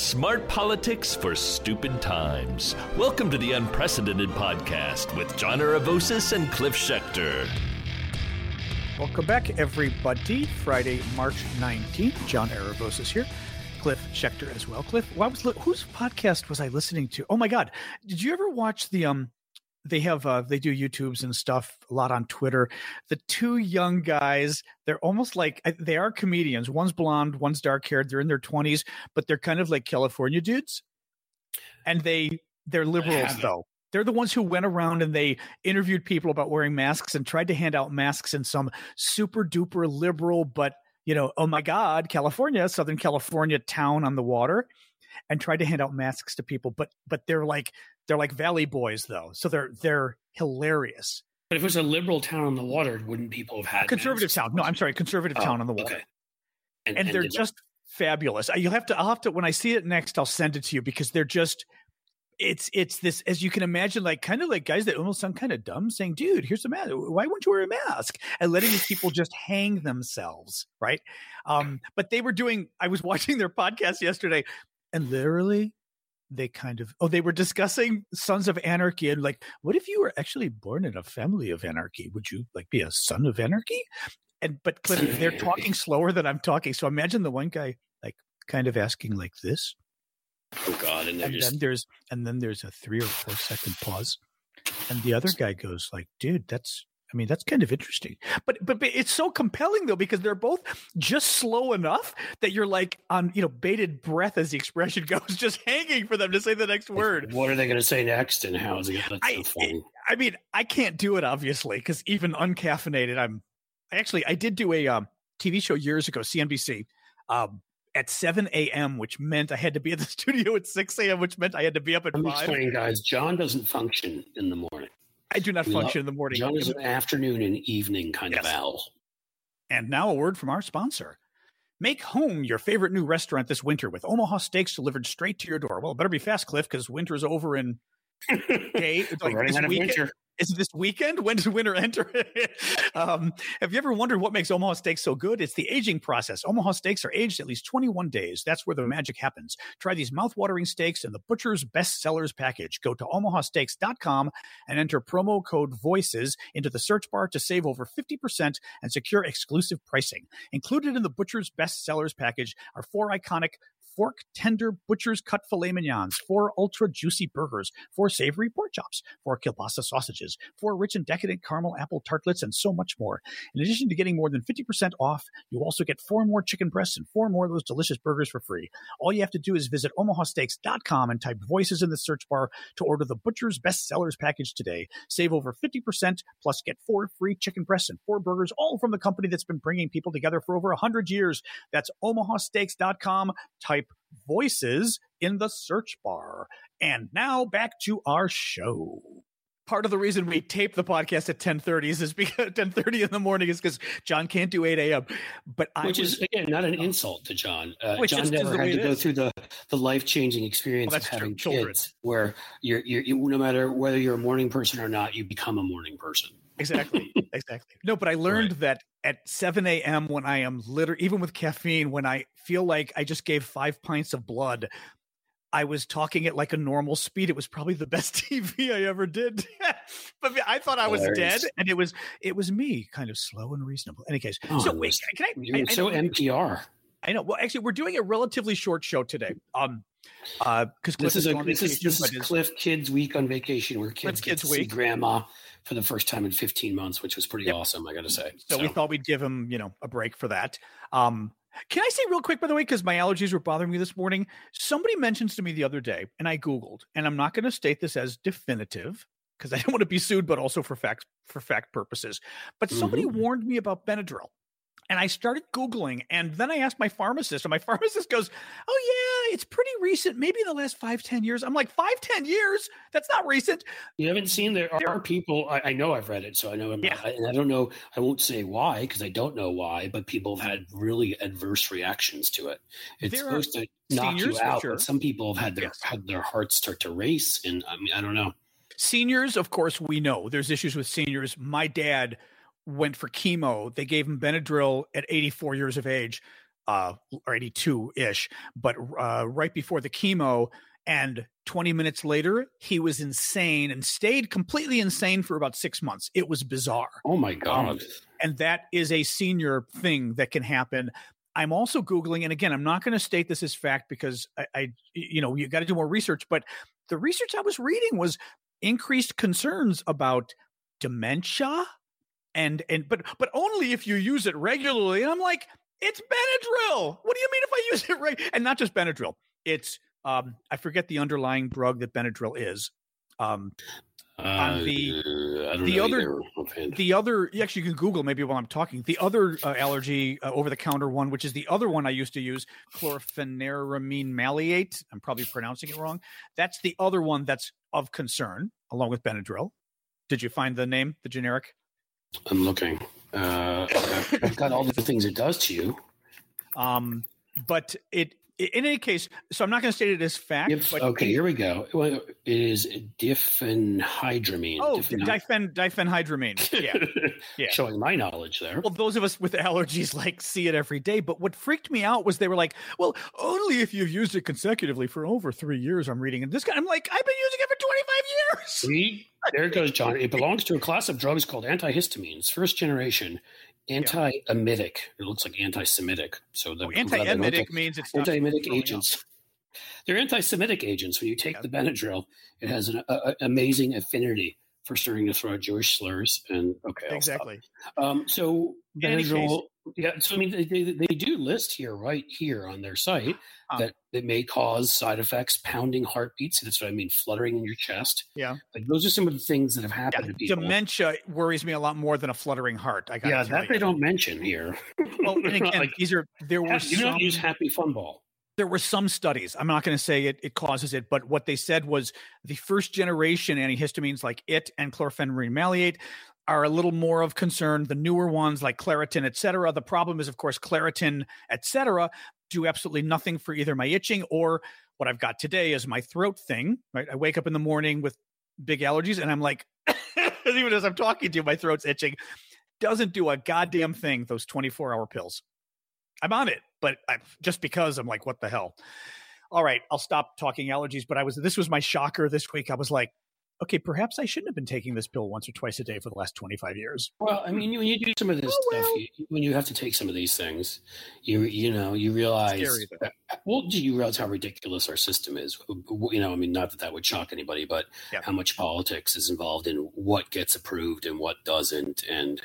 Smart politics for stupid times. Welcome to the Unprecedented Podcast with John Aravosis and Cliff Schecter. Welcome back, everybody. Friday, March 19th. John Aravosis here. Cliff Schecter as well. Cliff, was, whose podcast was I listening to? Oh my God. Did you ever watch the um they have uh they do YouTubes and stuff a lot on Twitter. The two young guys, they're almost like they are comedians. One's blonde, one's dark haired. They're in their twenties, but they're kind of like California dudes. And they they're liberals though. They're the ones who went around and they interviewed people about wearing masks and tried to hand out masks in some super duper liberal, but you know, oh my God, California, Southern California town on the water, and tried to hand out masks to people. But but they're like they're like Valley Boys though, so they're they're hilarious. But if it was a liberal town on the water, wouldn't people have had conservative masks? town? No, I'm sorry, conservative Oh, town on the water. okay. And, And, they're just fabulous. You'll have to. I'll have to when I see it next. I'll send it to you because they're just. It's it's this as you can imagine, like kind of like guys that almost sound kind of dumb, saying, "Dude, here's the mask. Why wouldn't you wear a mask?" And letting these people just hang themselves, right? Um, but they were doing. I was watching their podcast yesterday, and literally, they kind of oh, they were discussing Sons of Anarchy and like, what if you were actually born in a family of anarchy? Would you like be a son of anarchy? And but Cliff, they're talking slower than I'm talking. So imagine the one guy like kind of asking like this, oh god, and and just then there's and then there's a three or four second pause, and the other guy goes like, "Dude, that's." I mean that's kind of interesting, but, but but it's so compelling though because they're both just slow enough that you're like on you know bated breath as the expression goes, just hanging for them to say the next word. What are they going to say next, and how is it going to funny? I mean, I can't do it obviously because even uncaffeinated, I'm actually I did do a um, TV show years ago, CNBC, um, at 7 a.m., which meant I had to be at the studio at 6 a.m., which meant I had to be up at I'm five. explaining, guys. John doesn't function in the morning. I do not We function love- in the morning. John is an afternoon and evening kind of owl. And now a word from our sponsor. Make home your favorite new restaurant this winter with Omaha Steaks delivered straight to your door. Well, better be fast, Cliff, because winter's over in day. We're Like running this out of weekend. winter. Is it this weekend? When does winter enter? um, have you ever wondered what makes Omaha steaks so good? It's the aging process. Omaha steaks are aged at least 21 days. That's where the magic happens. Try these mouthwatering steaks in the Butcher's Best Sellers package. Go to omahasteaks.com and enter promo code VOICES into the search bar to save over 50% and secure exclusive pricing. Included in the Butcher's Best Sellers package are four iconic fork tender butcher's cut filet mignons, four ultra juicy burgers, four savory pork chops, four kielbasa sausages, four rich and decadent caramel apple tartlets, and so much more. In addition to getting more than 50% off, you also get four more chicken breasts and four more of those delicious burgers for free. All you have to do is visit omahasteaks.com and type voices in the search bar to order the Butcher's Best Sellers package today. Save over 50% plus get four free chicken breasts and four burgers, all from the company that's been bringing people together for over 100 years. That's omahasteaks.com. Type voices in the search bar. And now back to our show. Part of the reason we tape the podcast at 10:30 is because 10:30 in the morning is because John can't do 8 a.m. But I Which was, is again not an insult to John. Uh, Which John is never had to go is. through the the life changing experience Well, of that's true. having Children. kids, where you're, you're you, no matter whether you're a morning person or not, you become a morning person. Exactly exactly. No but i learned that at 7 a.m when i am literally even with caffeine when i feel like i just gave five pints of blood i was talking at like a normal speed. It was probably the best tv i ever did. But i thought i was Hilarious. dead and it was it was me kind of slow and reasonable. In any case Oh, so wait can i You're I, I so NPR. I know. Well actually we're doing a relatively short show today um uh because This is a this is this is Cliff Kids Week on vacation, where kids Kids Week. grandma for the first time in 15 months, which was pretty Yep. awesome. I got to say. So, we thought we'd give him, you know, a break for that. Um, can I say real quick, by the way, because my allergies were bothering me this morning? Somebody mentions to me the other day, and I Googled, and I'm not going to state this as definitive because I don't want to be sued, but also for fact for fact purposes. But somebody Mhm. warned me about Benadryl. And I started Googling, and then I asked my pharmacist, and my pharmacist goes, Oh, yeah, it's pretty recent, maybe in the last five, 10 years. I'm like, Five, 10 years? That's not recent. You haven't seen there There- are people. I, I know I've read it, so I know. I'm Yeah. not, and I don't know. I won't say why because I don't know why. But people have had really adverse reactions to it. It's There supposed to knock you out, sure. but some people have had their Yes. had their hearts start to race, and I mean, I don't know. Seniors, of course, we know there's issues with seniors. My dad went for chemo. They gave him Benadryl at 84 years of age. uh, or 82 ish, but uh, right before the chemo. And 20 minutes later, he was insane and stayed completely insane for about six months. It was bizarre. Oh my God. Um, and that is a senior thing that can happen. I'm also Googling, and again, I'm not going to state this as fact because I, I you know, you got to do more research, but the research I was reading was increased concerns about dementia and and but but only if you use it regularly. And I'm like, it's Benadryl. What do you mean if I use it right? And not just Benadryl. It's um I forget the underlying drug that Benadryl is. Um on the uh, the other the other actually you can google maybe while i'm talking the other uh, allergy uh, over the counter one which is the other one i used to use chlorpheniramine maleate i'm probably pronouncing it wrong that's the other one that's of concern along with benadryl did you find the name the generic I'm looking. Uh, I've got all the things it does to you. Um, but it in any case, so I'm not going to state it as fact. If, okay, here we go. Well, It is diphenhydramine. Oh, diphen, diphenhydramine. Yeah. yeah. Showing my knowledge there. Well, those of us with allergies like see it every day. But what freaked me out was they were like, well, only if you've used it consecutively for over three years. I'm reading. And this guy, I'm like, I've been using it for 25 years. See? There it goes, John. It belongs to a class of drugs called antihistamines, first generation anti-emetic. It looks like anti-Semitic. So the oh, anti-emetic means it's anti-emetic agents. They're anti-Semitic agents. When you take yeah. the Benadryl, it has an a, a, amazing affinity for starting to throw out Jewish slurs. And okay, I'll exactly. Um, so Benadryl yeah, so I mean, they, they, they, do list here, right here on their site, huh. that it may cause side effects, pounding heartbeats. That's what I mean, fluttering in your chest. Yeah, like those are some of the things that have happened yeah, to people. Dementia worries me a lot more than a fluttering heart. I got yeah, that you. they don't mention here. Well, and again, like, these are there were you some, don't use Happy Fun Ball. There were some studies. I'm not going to say it, it causes it, but what they said was the first generation antihistamines like it and chlorpheniramine maleate are a little more of concern. The newer ones like Claritin, et cetera. The problem is, of course, Claritin, et cetera, do absolutely nothing for either my itching or what I've got today is my throat thing. Right, I wake up in the morning with big allergies, and I'm like, even as I'm talking to you, my throat's itching. Doesn't do a goddamn thing. Those 24 hour pills. I'm on it, but I, just because I'm like, what the hell? All right, I'll stop talking allergies. But I was this was my shocker this week. I was like, okay, perhaps I shouldn't have been taking this pill once or twice a day for the last 25 years. Well, I mean, when you do some of this oh, well. stuff, you, when you have to take some of these things, you you know, you realize, well, do you realize how ridiculous our system is? You know, I mean, not that that would shock anybody, but yeah. how much politics is involved in what gets approved and what doesn't. And,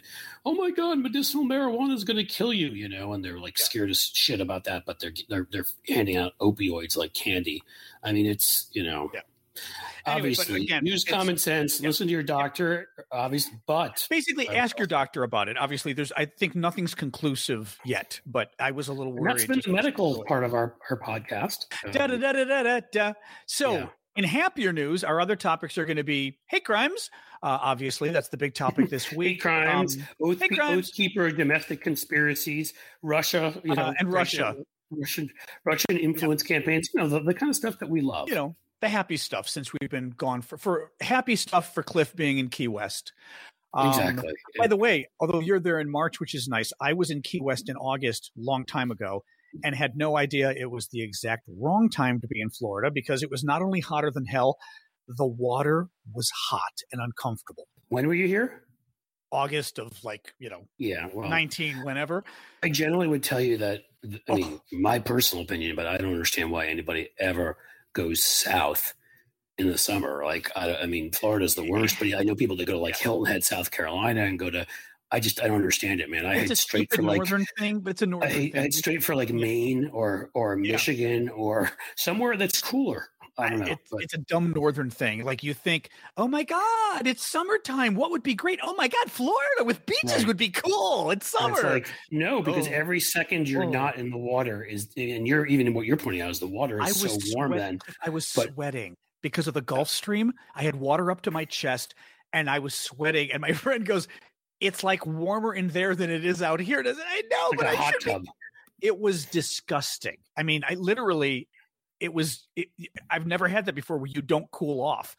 oh my God, medicinal marijuana is going to kill you, you know, and they're like yeah. scared as shit about that, but they're, they're, they're handing out opioids like candy. I mean, it's, you know, yeah obviously, again, use common sense. Yeah, listen to your doctor. Yeah. Obviously, but basically, ask your doctor about it. Obviously, there's. I think nothing's conclusive yet, but I was a little worried. And that's been the medical part of our our podcast. Da, da, da, da, da, da, da. So. Yeah. In happier news, our other topics are going to be hate crimes. Uh, obviously, that's the big topic this week. hate crimes, um, oath, hate crimes. oath keeper, domestic conspiracies, Russia, you uh, know, uh, and Russia, Russian Russian influence yeah. campaigns. You know, the, the kind of stuff that we love. You know, the happy stuff since we've been gone for, for happy stuff for Cliff being in Key West. Um, exactly. By the way, although you're there in March, which is nice, I was in Key West in August, long time ago, and had no idea it was the exact wrong time to be in Florida because it was not only hotter than hell, the water was hot and uncomfortable. When were you here? August of like you know yeah well, 19 whenever i generally would tell you that i mean oh. my personal opinion but i don't understand why anybody ever goes south in the summer. Like, I, I mean, Florida's the worst, but I know people that go to like Hilton Head, South Carolina, and go to. I just I don't understand it, man. I it's head straight for like northern thing, but it's a northern. I, I head straight for like Maine or or Michigan yeah. or somewhere that's cooler. I don't know. It's, it's, a dumb northern thing. Like you think, oh my god, it's summertime. What would be great? Oh my god, Florida with beaches right. would be cool. It's summer. It's like, no, because oh. every second you're oh. not in the water is, and you're even what you're pointing out is the water is so warm. Then I was but, sweating because of the Gulf Stream. I had water up to my chest, and I was sweating. And my friend goes, "It's like warmer in there than it is out here." Does it? I know, like but I should. It was disgusting. I mean, I literally it was it, i've never had that before where you don't cool off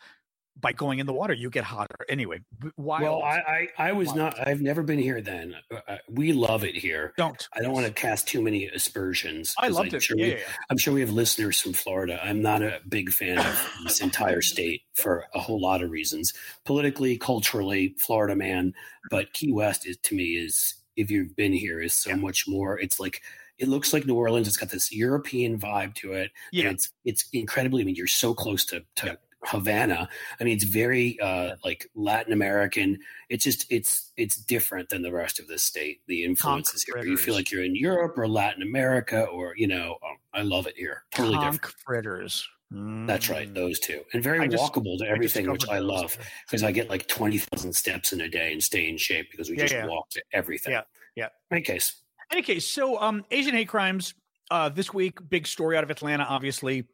by going in the water you get hotter. Anyway why well I, I, I was wild. not i've never been here then. Uh, uh, we love it here. Don't. I don't want to cast too many aspersions i loved I'm it. sure yeah, we, yeah, yeah. i'm sure we have listeners from florida. I'm not a big fan of this entire state for a whole lot of reasons. Politically culturally florida man but key west is to me is if you've been here is so much more it's like it looks like New Orleans. It's got this European vibe to it. Yeah, it's it's incredibly. I mean, you're so close to to Havana. I mean, it's very uh, like Latin American. It's just it's it's different than the rest of the state. The influences here. You feel like you're in Europe or Latin America, or you know, um, I love it here. Totally different. fritters. Mm. That's right, mm. those two, and very just, walkable to everything, I which I love because I get like twenty thousand steps in a day and stay in shape because we yeah, just yeah. walk to everything. Yeah, yeah. In any case, any case, so um, Asian hate crimes uh, this week, big story out of Atlanta, obviously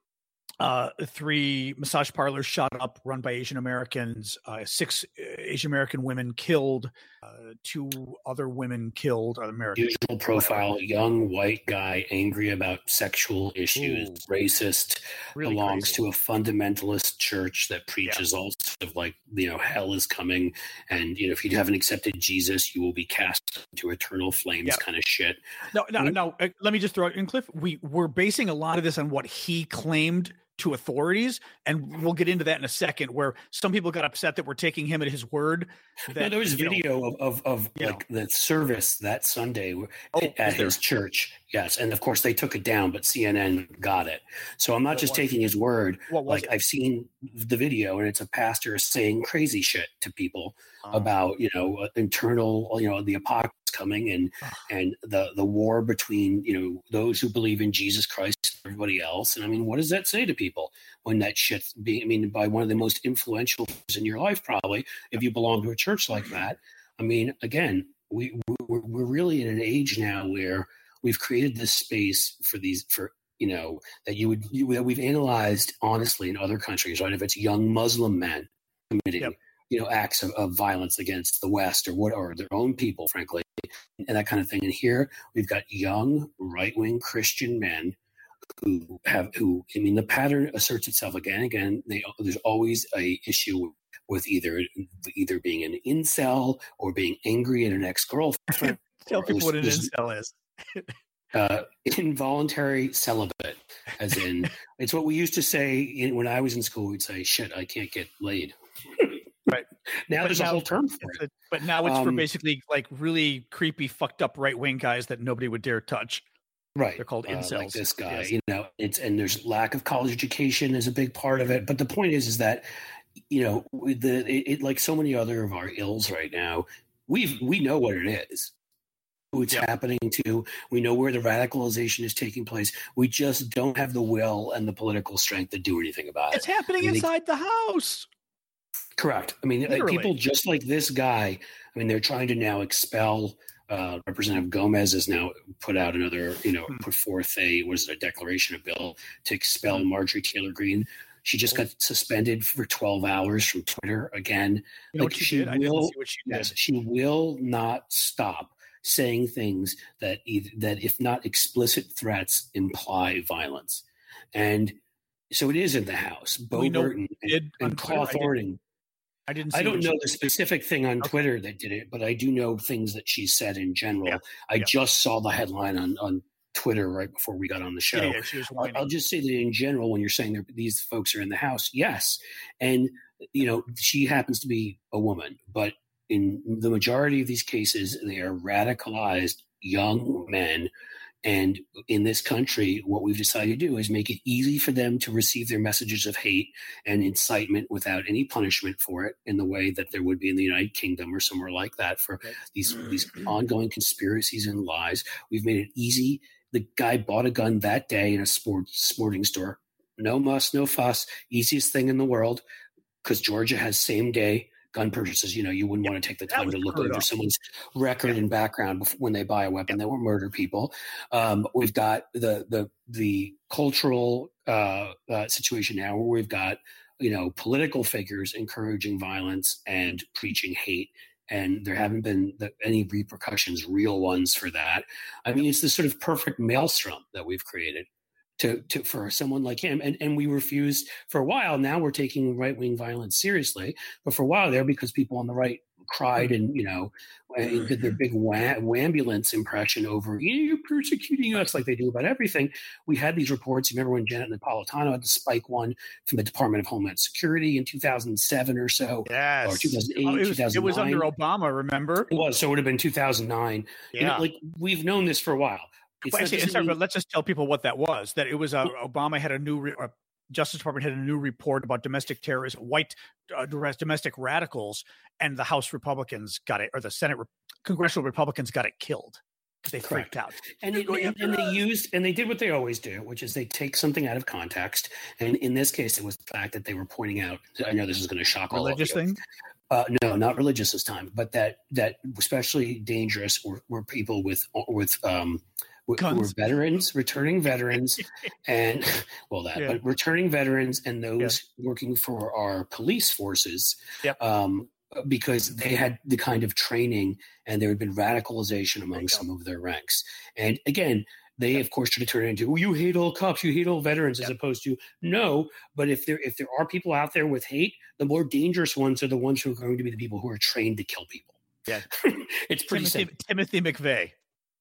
uh, three massage parlors shot up, run by Asian Americans. Uh, six uh, Asian American women killed. Uh, two other women killed. American. Usual profile: young white guy, angry about sexual issues, Ooh. racist, really belongs crazy. to a fundamentalist church that preaches yeah. all of like you know hell is coming, and you know if you haven't accepted Jesus, you will be cast into eternal flames, yeah. kind of shit. No, no, no. Uh, let me just throw it in, Cliff. We we're basing a lot of this on what he claimed to authorities, and we'll get into that in a second. Where some people got upset that we're taking him at his word. That, no, there was video know, of of, like know. the service that Sunday oh, at his church. Yes, and of course they took it down, but CNN got it. So I'm not what just taking his word. like it? I've seen the video, and it's a pastor saying crazy shit to people oh. about you know uh, internal, you know, the apocalypse coming and and the the war between you know those who believe in Jesus Christ everybody else. And I mean, what does that say to people when that shit's being, I mean, by one of the most influential in your life, probably, if you belong to a church like that? I mean, again, we, we're, we're really in an age now where we've created this space for these, for, you know, that you would, you, that we've analyzed honestly in other countries, right? If it's young Muslim men committing, yep. you know, acts of, of violence against the West or what, or their own people, frankly, and that kind of thing. And here we've got young right wing Christian men who have who I mean the pattern asserts itself again and again. They, there's always a issue with either either being an incel or being angry at an ex girlfriend. Tell people what an incel is. uh, involuntary celibate, as in it's what we used to say in, when I was in school. We'd say, "Shit, I can't get laid." right now, but there's now, a whole term for it. But now it's um, for basically like really creepy, fucked up right wing guys that nobody would dare touch. Right. They're called incels. Uh, like this guy, yes. you know, it's and there's lack of college education is a big part of it. But the point is, is that you know, the it, it like so many other of our ills right now, we've we know what it is. Who it's yep. happening to. We know where the radicalization is taking place. We just don't have the will and the political strength to do anything about it's it. It's happening I mean, inside they, the house. Correct. I mean, like people just like this guy. I mean, they're trying to now expel uh, Representative Gomez has now put out another, you know, hmm. put forth a was it a declaration of bill to expel hmm. Marjorie Taylor Greene. She just got suspended for 12 hours from Twitter again. You know like she, she will, she yes, she will not stop saying things that either, that if not explicit threats imply violence. And so it is in the House. Bo Burton and, and Thornton I didn't. I don't know the specific thing on okay. Twitter that did it, but I do know things that she said in general. Yeah. I yeah. just saw the headline on on Twitter right before we got on the show. Yeah, I'll, I'll, just say that in general, when you're saying these folks are in the house, yes, and you know she happens to be a woman, but in the majority of these cases, they are radicalized young men and in this country, what we've decided to do is make it easy for them to receive their messages of hate and incitement without any punishment for it in the way that there would be in the United Kingdom or somewhere like that for these, these mm-hmm. ongoing conspiracies and lies. We've made it easy. The guy bought a gun that day in a sport, sporting store. No muss, no fuss. Easiest thing in the world because Georgia has same day gun purchases. You know, you wouldn't want to take the time to look over up. someone's record and background before, when they buy a weapon that will murder people. Um, we've got the the the cultural uh, uh, situation now where we've got you know political figures encouraging violence and preaching hate. And there haven't been the, any repercussions, real ones for that. I mean, it's this sort of perfect maelstrom that we've created to, to for someone like him. And and we refused for a while. Now we're taking right wing violence seriously, but for a while there, because people on the right cried and you know mm-hmm. did their big ambulance impression over you're persecuting us like they do about everything. We had these reports. You remember when Janet Napolitano had to spike one from the Department of Homeland Security in 2007 or so, yes, or 2008, oh, it, was, it was under Obama. Remember? It was. So it would have been 2009. Yeah, like we've known this for a while. Well, actually, sorry, but let's just tell people what that was. That it was uh, Obama had a new re- uh, Justice Department had a new report about domestic terrorists, white uh, domestic radicals, and the House Republicans got it, or the Senate Re- congressional Republicans got it killed. They freaked out, and, it, and, and they used and they did what they always do, which is they take something out of context. And in this case, it was the fact that they were pointing out. I know this is going to shock all religious thing. Uh, no, not religious this time, but that that especially dangerous were, were people with with um, Guns. were veterans, returning veterans, and well, that, yeah. but returning veterans and those yeah. working for our police forces, yep. um, because they had the kind of training and there had been radicalization among some of their ranks. And again, they of course try to turn it into, well, you hate all cops, you hate all veterans, yep. as opposed to no. But if there if there are people out there with hate, the more dangerous ones are the ones who are going to be the people who are trained to kill people. Yeah, it's pretty Timothy, simple. Timothy McVeigh.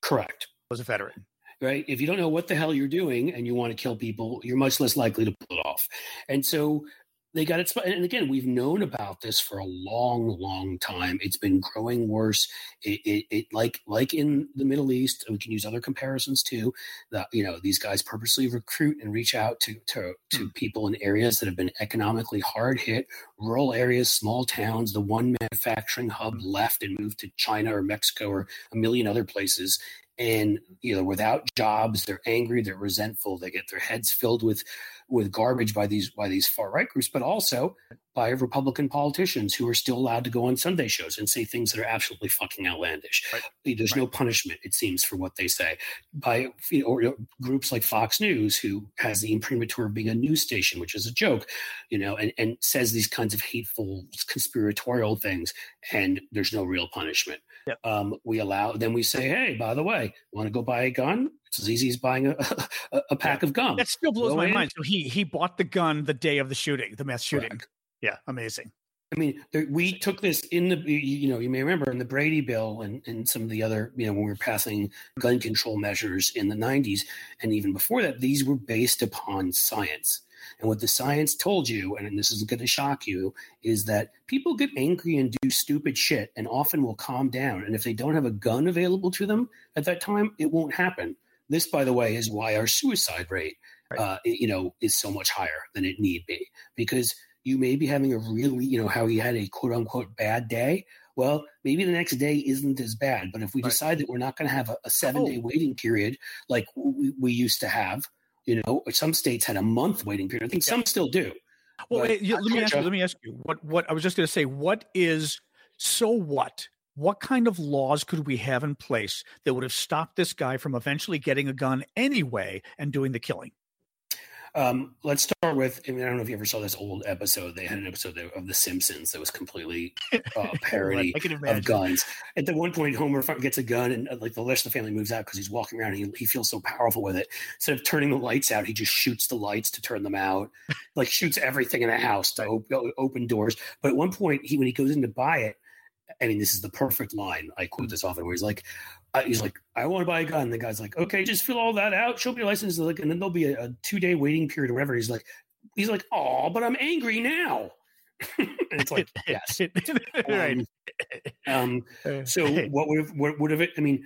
Correct was a veteran. Right. If you don't know what the hell you're doing and you want to kill people, you're much less likely to pull it off. And so they got it. And again, we've known about this for a long, long time. It's been growing worse. It, it, it, like like in the Middle East, we can use other comparisons too. That you know these guys purposely recruit and reach out to to to hmm. people in areas that have been economically hard hit, rural areas, small towns. The one manufacturing hub left and moved to China or Mexico or a million other places and you know without jobs they're angry they're resentful they get their heads filled with with garbage by these by these far right groups but also by republican politicians who are still allowed to go on sunday shows and say things that are absolutely fucking outlandish right. there's right. no punishment it seems for what they say by you know, or, you know, groups like fox news who has the imprimatur of being a news station which is a joke you know and, and says these kinds of hateful conspiratorial things and there's no real punishment Yep. Um, we allow, then we say, hey, by the way, want to go buy a gun? It's as easy as buying a, a, a pack yeah. of gum. That still blows go my in. mind. So he he bought the gun the day of the shooting, the mass shooting. Correct. Yeah, amazing. I mean, there, we took this in the, you know, you may remember in the Brady bill and, and some of the other, you know, when we were passing gun control measures in the 90s and even before that, these were based upon science. And what the science told you, and this is going to shock you, is that people get angry and do stupid shit and often will calm down. And if they don't have a gun available to them at that time, it won't happen. This, by the way, is why our suicide rate, right. uh, you know, is so much higher than it need be because you may be having a really, you know, how he had a quote unquote bad day. Well, maybe the next day isn't as bad. But if we right. decide that we're not going to have a, a seven day oh. waiting period like we, we used to have, you know, some states had a month waiting period. I think yeah. some still do. Well, wait, let me ask you. Let me ask you. What? What? I was just going to say. What is? So what? What kind of laws could we have in place that would have stopped this guy from eventually getting a gun anyway and doing the killing? Um, let's start with. I mean, I don't know if you ever saw this old episode. They had an episode of The Simpsons that was completely uh, parody of guns. At the one point, Homer gets a gun, and uh, like the rest of the family moves out because he's walking around. And he, he feels so powerful with it. Instead of turning the lights out, he just shoots the lights to turn them out. like shoots everything in the house to op- open doors. But at one point, he when he goes in to buy it, I mean, this is the perfect line. I quote this often, where he's like, he's like, I want to buy a gun. The guy's like, okay, just fill all that out, show me your license, like, and then there'll be a, a two day waiting period or whatever. He's like, he's like, oh, but I'm angry now. and it's like, yes, um, um, so what would have, what would have it? I mean,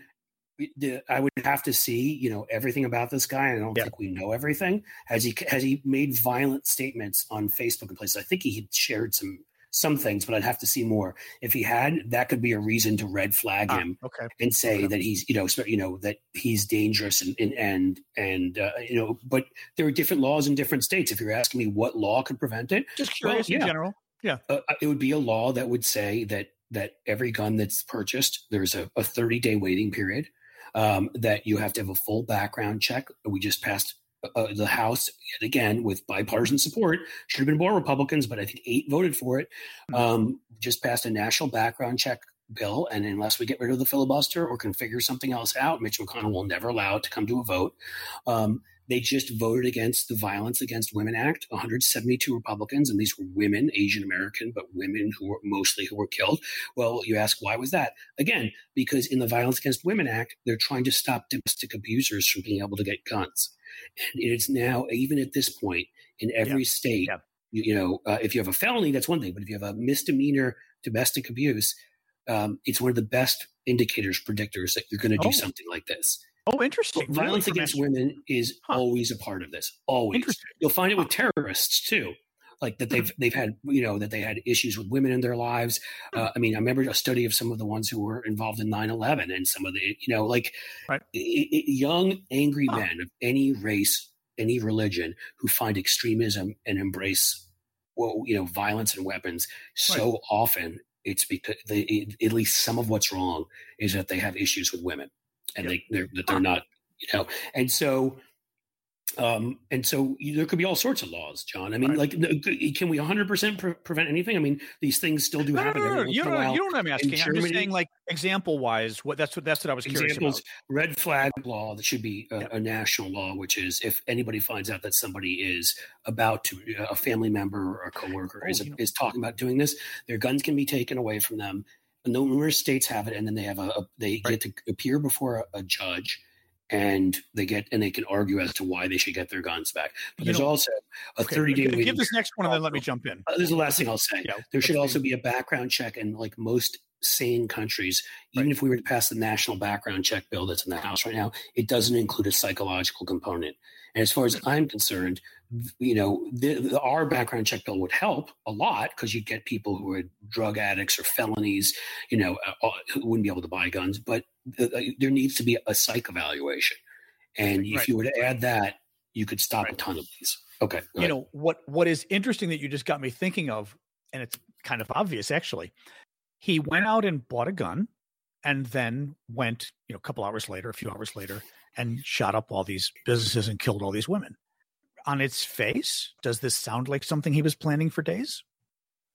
I would have to see, you know, everything about this guy. I don't think we know everything. Has he has he made violent statements on Facebook and places? I think he had shared some some things, but I'd have to see more. If he had, that could be a reason to red flag ah, him okay. and say okay. that he's, you know, you know that he's dangerous and and and, and uh, you know. But there are different laws in different states. If you're asking me what law could prevent it, just curious well, yeah. in general. Yeah, uh, uh, it would be a law that would say that that every gun that's purchased, there's a, a 30 day waiting period. Um, that you have to have a full background check. We just passed uh, the House yet again with bipartisan support. Should have been more Republicans, but I think eight voted for it. Hmm. Um, just passed a national background check bill, and unless we get rid of the filibuster or can figure something else out, Mitch McConnell will never allow it to come to a vote. Um, they just voted against the Violence Against Women Act, 172 Republicans, and these were women, Asian American, but women who were mostly who were killed. Well, you ask, why was that? Again, because in the Violence Against Women Act, they're trying to stop domestic abusers from being able to get guns. And it is now, even at this point, in every yeah. state, yeah. You, you, know, uh, if you have a felony, that's one thing, but if you have a misdemeanor domestic abuse, um, it's one of the best indicators, predictors that you're going to do oh. something like this. Oh, interesting. violence against women is huh. always a part of this. Always. You'll find it with terrorists too. Like that they've they've had you know that they had issues with women in their lives. Hmm. Uh, I mean, I remember a study of some of the ones who were involved in 9-11 and some of the you know like right. it, it, young angry huh. men of any race, any religion who find extremism and embrace well you know violence and weapons so right. often it's because they, at least some of what's wrong is that they have issues with women and yep. they they're, that they're not you know and so um, and so there could be all sorts of laws, John. I mean, right. like, can we 100 percent prevent anything? I mean, these things still do no, happen. No, no, no. You, don't, you don't know what I'm asking. I'm just saying, like, example wise, what that's what that's what I was curious examples, about. Red flag law that should be a, yeah. a, national law, which is if anybody finds out that somebody is about to, a family member or a coworker oh, is is talking about doing this, their guns can be taken away from them. Numerous states have it, and then they have a, a they right. get to appear before a, a judge and they get and they can argue as to why they should get their guns back. But you there's know, also a okay, 30 day. Give this next one and then let me jump in. Uh, this is the last thing I'll say. Yeah, there should also be a background check, and like most sane countries, even right. if we were to pass the national background check bill that's in the House right now, it doesn't include a psychological component. And as far as I'm concerned, you know, the, the, our background check bill would help a lot because you'd get people who are drug addicts or felonies, you know, uh, uh who wouldn't be able to buy guns. But uh, there needs to be a psych evaluation, and if you were to add that, you could stop right. a ton of these. Okay, you know what? What is interesting that you just got me thinking of, and it's kind of obvious actually. He went out and bought a gun, and then went, you know, a couple hours later, a few hours later, and shot up all these businesses and killed all these women. On its face, does this sound like something he was planning for days?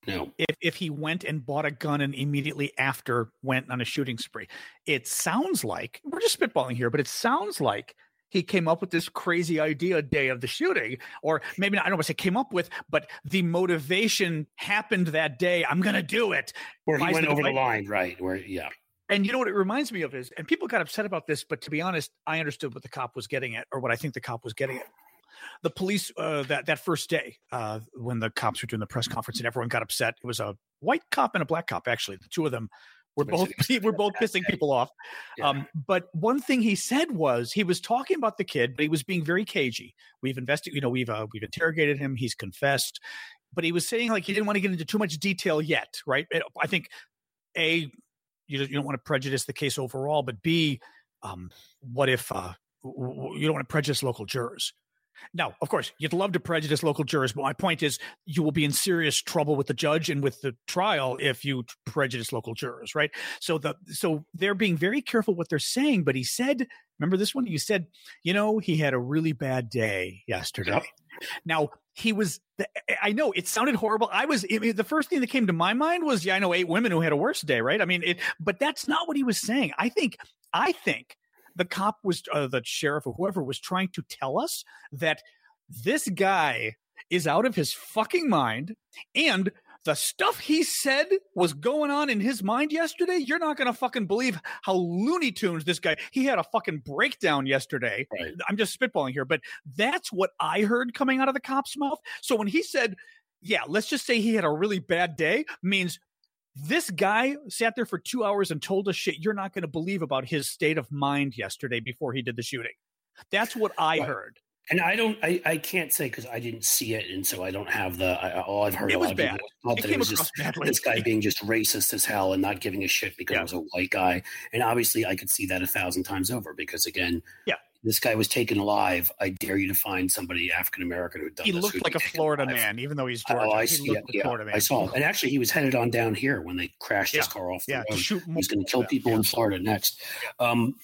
No. If if he went and bought a gun and immediately after went on a shooting spree, it sounds like we're just spitballing here, but it sounds like he came up with this crazy idea day of the shooting, or maybe not, I don't want to say came up with, but the motivation happened that day. I'm going to do it. Where he went the over the line, right? Where yeah. And you know what it reminds me of is, and people got upset about this, but to be honest, I understood what the cop was getting at, or what I think the cop was getting at. The police uh, that that first day uh, when the cops were doing the press conference and everyone got upset. It was a white cop and a black cop. Actually, the two of them were both were both pissing people off. Yeah. Um, but one thing he said was he was talking about the kid, but he was being very cagey. We've investigated, you know, we've uh, we've interrogated him. He's confessed, but he was saying like he didn't want to get into too much detail yet. Right? I think a you, you don't want to prejudice the case overall, but B, um, what if uh, you don't want to prejudice local jurors? Now, of course, you'd love to prejudice local jurors, but my point is you will be in serious trouble with the judge and with the trial if you prejudice local jurors, right? So the so they're being very careful what they're saying, but he said, remember this one? You said, you know, he had a really bad day yesterday. Yep. Now, he was i know it sounded horrible i was I mean, the first thing that came to my mind was yeah i know eight women who had a worse day right i mean it but that's not what he was saying i think i think the cop was uh, the sheriff or whoever was trying to tell us that this guy is out of his fucking mind and the stuff he said was going on in his mind yesterday, you're not going to fucking believe how Looney Tunes this guy. He had a fucking breakdown yesterday. Right. I'm just spitballing here, but that's what I heard coming out of the cop's mouth. So when he said, "Yeah, let's just say he had a really bad day," means this guy sat there for two hours and told us shit you're not going to believe about his state of mind yesterday before he did the shooting. That's what I right. heard. And I don't, I, I can't say because I didn't see it, and so I don't have the. I, all I've heard it was bad. People, it, it was just badly. this guy being just racist as hell and not giving a shit because yeah. it was a white guy. And obviously, I could see that a thousand times over because again, yeah, this guy was taken alive. I dare you to find somebody African American who done he looked like a Florida alive. man, even though he's Georgia. Oh, I see. Like yeah, I saw. Him. And actually, he was headed on down here when they crashed yeah. his car off. The yeah, road. Shoot He's going to kill people in Florida next. Um,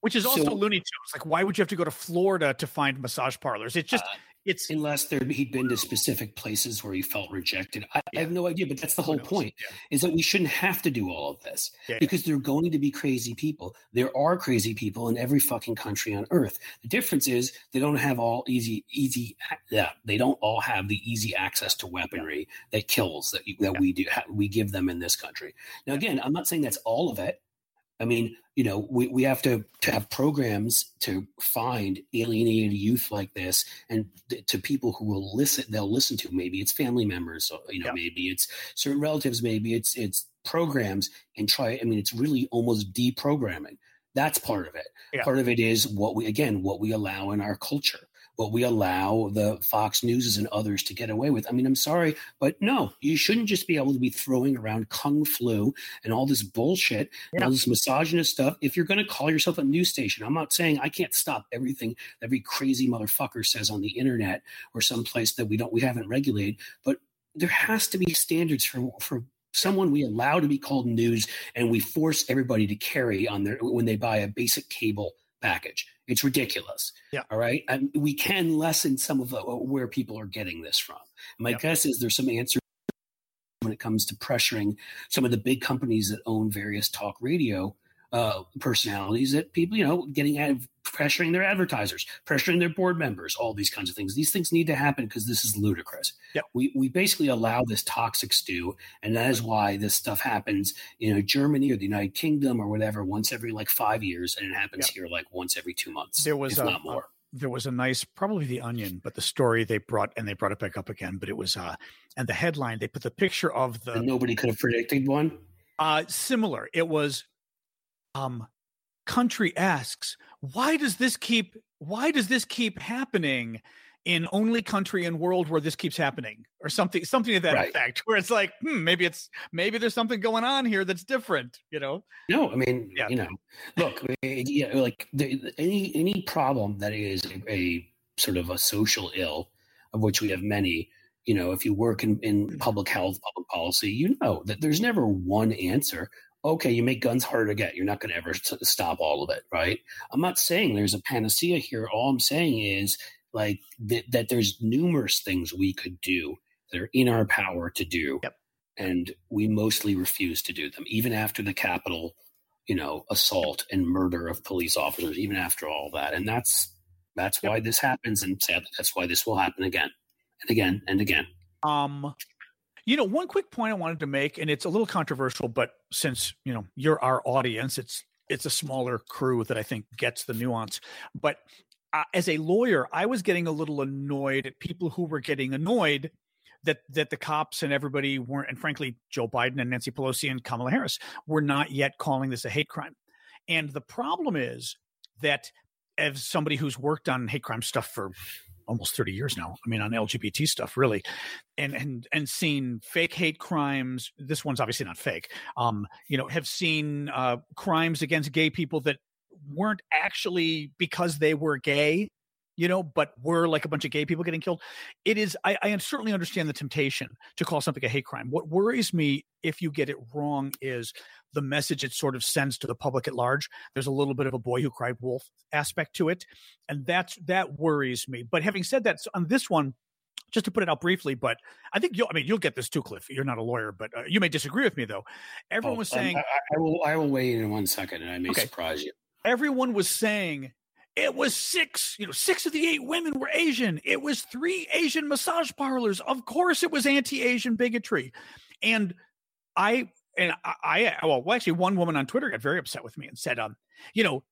which is also so, Looney Tunes. Like, why would you have to go to Florida to find massage parlors? It's just, uh, it's unless there he'd been to specific places where he felt rejected. I, yeah. I have no idea, but that's the whole point: yeah. is that we shouldn't have to do all of this yeah, because there are going to be crazy people. There are crazy people in every fucking country on earth. The difference is they don't have all easy, easy. Yeah, they don't all have the easy access to weaponry that kills that that we do. We give them in this country. Now, again, I'm not saying that's all of it. I mean, you know, we, we have to, to have programs to find alienated youth like this and th- to people who will listen, they'll listen to. Maybe it's family members, or, you know, yeah. maybe it's certain relatives, maybe it's, it's programs and try. I mean, it's really almost deprogramming. That's part of it. Yeah. Part of it is what we, again, what we allow in our culture what we allow the Fox Newses and others to get away with. I mean, I'm sorry, but no, you shouldn't just be able to be throwing around kung flu and all this bullshit yeah. and all this misogynist stuff. If you're going to call yourself a news station, I'm not saying I can't stop everything every crazy motherfucker says on the internet or someplace that we don't we haven't regulated, but there has to be standards for for someone we allow to be called news and we force everybody to carry on their when they buy a basic cable package. It's ridiculous. Yeah. All right. And we can lessen some of the, uh, where people are getting this from. My yeah. guess is there's some answer when it comes to pressuring some of the big companies that own various talk radio uh, personalities that people, you know, getting out of pressuring their advertisers, pressuring their board members, all these kinds of things. These things need to happen because this is ludicrous. Yep. We we basically allow this toxic stew, and that is why this stuff happens in you know, Germany or the United Kingdom or whatever once every like five years, and it happens yep. here like once every two months. There was a, not more. there was a nice, probably the Onion, but the story they brought and they brought it back up again. But it was uh, and the headline they put the picture of the and nobody could have predicted one. Uh, similar. It was um, country asks, why does this keep why does this keep happening in only country and world where this keeps happening or something something to that right. effect where it's like hmm, maybe it's maybe there's something going on here that's different you know no i mean yeah. you know look yeah, like the, any any problem that is a, a, sort of a social ill of which we have many you know if you work in, in mm. public health public policy you know that there's never one answer okay, you make guns harder to get. You're not going to ever stop all of it, right? I'm not saying there's a panacea here. All I'm saying is like that, that there's numerous things we could do that are in our power to do. Yep. And we mostly refuse to do them, even after the Capitol, you know, assault and murder of police officers, even after all that. And that's that's yep. why this happens, and sadly, that's why this will happen again and again and again. Um, you know, one quick point I wanted to make, and it's a little controversial, but since you know you're our audience, it's it's a smaller crew that I think gets the nuance. But uh, as a lawyer, I was getting a little annoyed at people who were getting annoyed that that the cops and everybody weren't, and frankly, Joe Biden and Nancy Pelosi and Kamala Harris were not yet calling this a hate crime. And the problem is that as somebody who's worked on hate crime stuff for almost 30 years now. I mean, on LGBT stuff, really, and and and seen fake hate crimes. This one's obviously not fake. Um, you know, have seen uh, crimes against gay people that weren't actually because they were gay you know, but we're like a bunch of gay people getting killed. It is, I, I certainly understand the temptation to call something a hate crime. What worries me, if you get it wrong, is the message it sort of sends to the public at large. There's a little bit of a boy who cried wolf aspect to it. And that's, that worries me. But having said that, so on this one, just to put it out briefly, but I think you'll, I mean, you'll get this too, Cliff. You're not a lawyer, but uh, you may disagree with me though. Everyone oh, was saying, I, I, will, I will weigh in in one second and I may okay. surprise you. Everyone was saying it was six, you know, six of the eight women were Asian. It was three Asian massage parlors. Of course, it was anti-Asian bigotry, and I and I, I well, actually, one woman on Twitter got very upset with me and said, um, you know,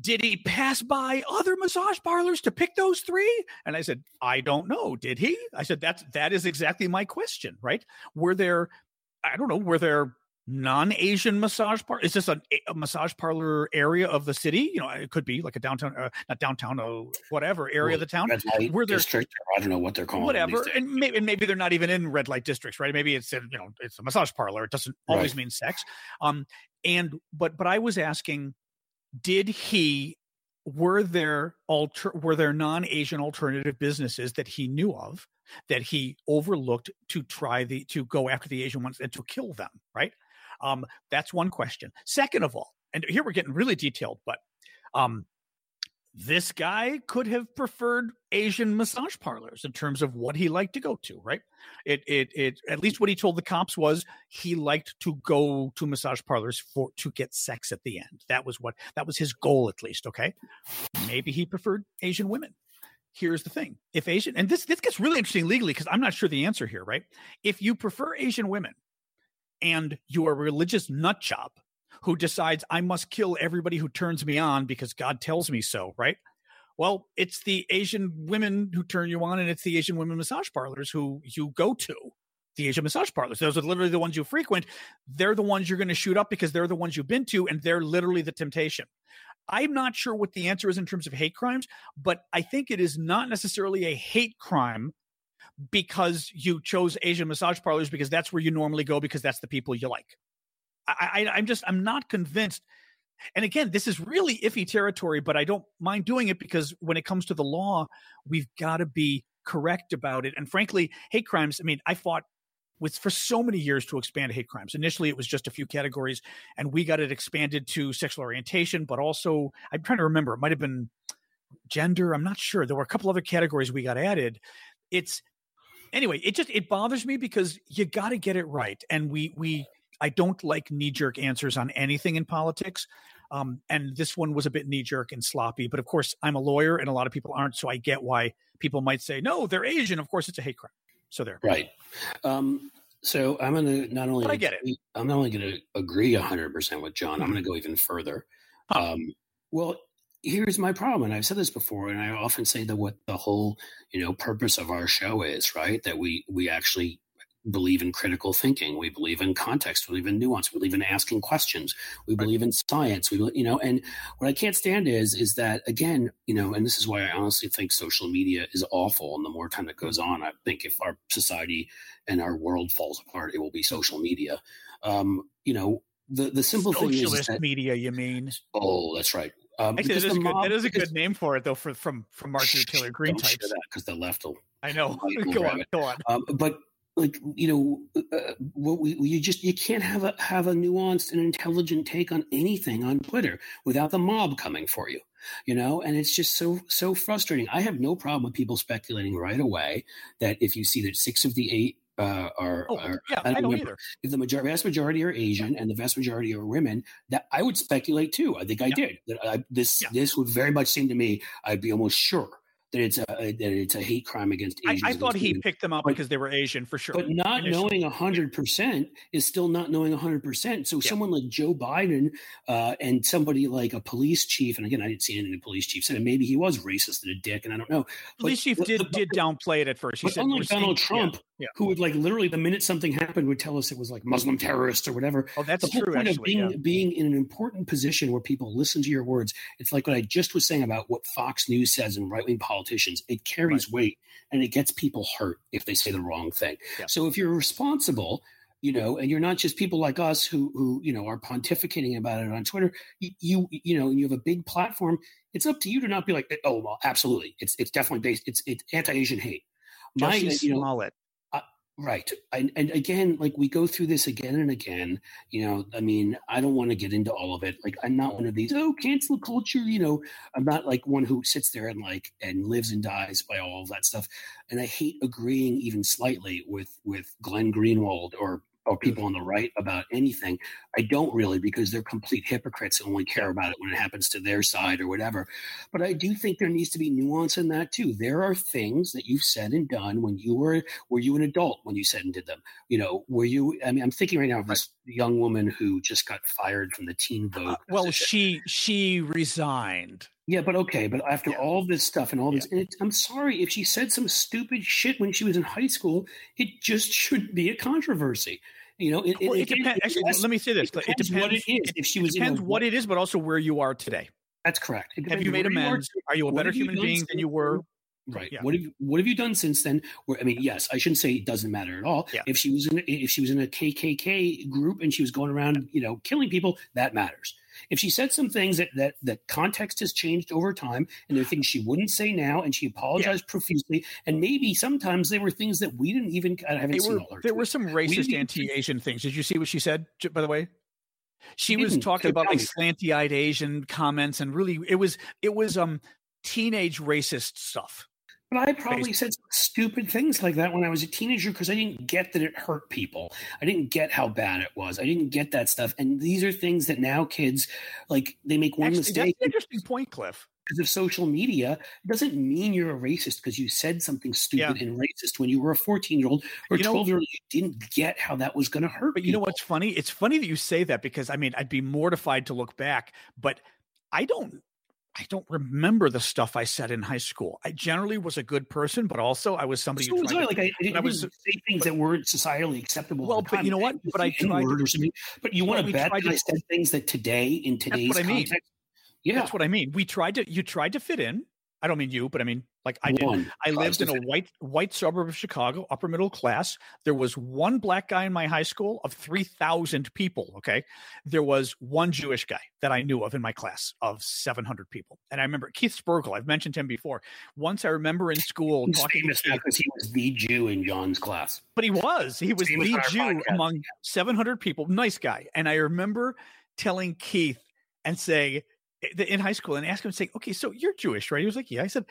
did he pass by other massage parlors to pick those three? And I said, I don't know. Did he? I said, that's that is exactly my question, right? Were there, I don't know, were there non-Asian massage parlor? Is this a, a, massage parlor area of the city? You know, it could be like a downtown, uh, not downtown, uh, whatever area well, of the town. Red light where district. I don't know what they're calling. Whatever, and maybe, and maybe they're not even in red light districts, right? Maybe it's you know it's a massage parlor. It doesn't always right. mean sex. Um, and but but I was asking, did he? Were there alter were there non-Asian alternative businesses that he knew of that he overlooked to try the to go after the Asian ones and to kill them? Right um, that's one question. Second of all, and here we're getting really detailed, but um, this guy could have preferred Asian massage parlors in terms of what he liked to go to, right? It, it, it, at least what he told the cops was he liked to go to massage parlors for, to get sex at the end. That was what, that was his goal at least. Okay. Maybe he preferred Asian women. Here's the thing. If Asian, and this, this gets really interesting legally because I'm not sure the answer here, right? If you prefer Asian women and you're a religious nut job, who decides I must kill everybody who turns me on because God tells me so, right? Well, it's the Asian women who turn you on, and it's the Asian women massage parlors who you go to. The Asian massage parlors. Those are literally the ones you frequent. They're the ones you're going to shoot up because they're the ones you've been to, and they're literally the temptation. I'm not sure what the answer is in terms of hate crimes, but I think it is not necessarily a hate crime because you chose Asian massage parlors because that's where you normally go because that's the people you like. I, I, I'm just I'm not convinced. And again, this is really iffy territory, but I don't mind doing it because when it comes to the law, we've got to be correct about it. And frankly, hate crimes. I mean, I fought with for so many years to expand hate crimes. Initially, it was just a few categories, and we got it expanded to sexual orientation, but also I'm trying to remember. It might have been gender. I'm not sure. There were a couple other categories we got added. It's anyway. It just it bothers me because you got to get it right, and we we I don't like knee jerk answers on anything in politics. Um, and this one was a bit knee jerk and sloppy. But of course, I'm a lawyer and a lot of people aren't. So I get why people might say, no, they're Asian. Of course, it's a hate crime. So there. Right. Um, so I'm going to not only, but I get it. I'm not only going to agree 100% with John, I'm going to go even further. Huh. Um, well, here's my problem and i've said this before and i often say that what the whole you know purpose of our show is right that we we actually believe in critical thinking. We believe in context. We believe in nuance. We believe in asking questions. We believe in science. We, you know, and what I can't stand is, is that again, you know, and this is why I honestly think social media is awful. And the more time that goes on, I think if our society and our world falls apart, it will be social media. Um, you know, the the simple Socialist thing is that, media. You mean? Oh, that's right. Um, Actually, that is, mob, good, that is a good name for it, though, for, from from Marjorie Taylor Greene types. Because the left will. I know. go on, go on. Um, but like you know uh, what we, you just you can't have a have a nuanced and intelligent take on anything on twitter without the mob coming for you you know and it's just so so frustrating i have no problem with people speculating right away that if you see that six of the eight uh, are, oh, are yeah, I, don't remember, either. If the major- vast majority are Asian yeah. and the vast majority are women, that I would speculate too. I think I yeah. did. That I, this yeah. this would very much seem to me. I'd be almost sure that it's a that it's a hate crime against Asians. I, I thought he picked them up but, because they were Asian for sure. But not initially. knowing hundred percent is still not knowing hundred percent. So yeah. someone like Joe Biden uh, and somebody like a police chief, and again, I didn't see any police chief said maybe he was racist and a dick, and I don't know. Police chief did the, did downplay it at first. He but said, unlike Donald Trump, yeah, yeah. who would like literally the minute something happened would tell us it was like Muslim terrorists or whatever. Oh, that's the whole true. Point actually, of being being in an important position where people listen to your words, it's like what I just was saying about what Fox News says and right wing politicians. It carries right. weight and it gets people hurt if they say the wrong thing. Yeah. So if you're responsible, you know, and you're not just people like us who who you know are pontificating about it on Twitter. You you, you know, you have a big platform. It's up to you to not be like, oh well, absolutely, it's it's definitely based. It's it's anti-Asian hate. My, you know, Smollett. Right. I, and again, like we go through this again and again. You know, I mean, I don't want to get into all of it. Like, I'm not one of these, oh, cancel culture. You know, I'm not like one who sits there and like and lives and dies by all of that stuff. And I hate agreeing even slightly with with Glenn Greenwald or or people on the right about anything. I don't really because they're complete hypocrites and only care about it when it happens to their side or whatever. But I do think there needs to be nuance in that too. There are things that you've said and done when you were were you an adult when you said and did them. You know, were you I mean I'm thinking right now of this young woman who just got fired from the Teen Vogue. Uh, well, she she resigned. Yeah, but okay, but after yeah. all this stuff and all this, yeah. and I'm sorry if she said some stupid shit when she was in high school. It just shouldn't be a controversy. You know, it, well, it, it depends. Actually, let me say this: it depends, what it is. If she was, depends what it is, but also where you are today. That's correct. Have you made amends? You are, are, you a better human being than you were? Right. Yeah. What have you What have you done since then? Where I mean, yes, I shouldn't say it doesn't matter at all. Yeah. If she was in if she was in a KKK group and she was going around, you know, killing people, that matters. If she said some things that that that context has changed over time, and there are things she wouldn't say now, and she apologized yeah. profusely, and maybe sometimes there were things that we didn't even I haven't they seen were. There were some racist anti-Asian things. Did you see what she said? By the way, she was talking about like slanty-eyed Asian comments, and really, it was it was um teenage racist stuff. But I probably said stupid things like that when I was a teenager because I didn't get that it hurt people. I didn't get how bad it was. I didn't get that stuff. And these are things that now kids like they make one Actually, mistake. interesting point, Cliff. Because of social media, it doesn't mean you're a racist because you said something stupid yeah. and racist when you were a 14 year old or 12 year old. You didn't get how that was going to hurt. But people. you know what's funny? It's funny that you say that because I mean, I'd be mortified to look back, but I don't I don't remember the stuff I said in high school. I generally was a good person, but also I was somebody. So who was I. Like I, I, I was say things but, that weren't societally acceptable. Well, but you know what? But I tried. Word or something. But you want to bet that I said things that today in today's what I mean. context. Yeah, that's what I mean. We tried to. You tried to fit in. I don't mean you, but I mean like I did. One, I lived in a white white suburb of Chicago, upper middle class. There was one black guy in my high school of 3000 people, okay? There was one Jewish guy that I knew of in my class of 700 people. And I remember Keith Spergel, I've mentioned him before. Once I remember in school He's talking famous because he was the Jew in John's class. But he was. He was the Jew podcast. among 700 people. Nice guy. And I remember telling Keith and saying Eh, in high school and ask him saying, "Okay, so you're Jewish, right?" He was like, "Yeah." I said,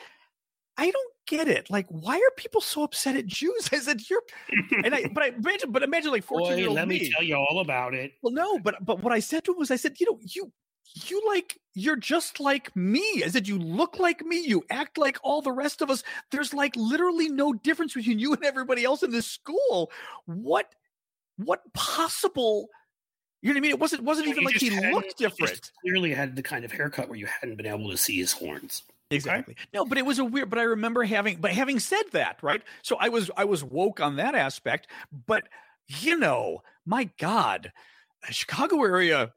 I don't get it. Like, why are people so upset at Jews? I said, you're, and I, but I imagine, but imagine like 14 year old let me, me tell you all about it. Well, no, but, but what I said to him was, I said, you know, you, you like, you're just like me. I said, you look like me. You act like all the rest of us. There's like literally no difference between you and everybody else in this school. What, what possible, you know what I mean? It wasn't, wasn't even like he looked different. Clearly had the kind of haircut where you hadn't been able to see his horns. Exactly. Right? No, but it was a weird. But I remember having. But having said that, right? So I was I was woke on that aspect. But you know, my God, the Chicago area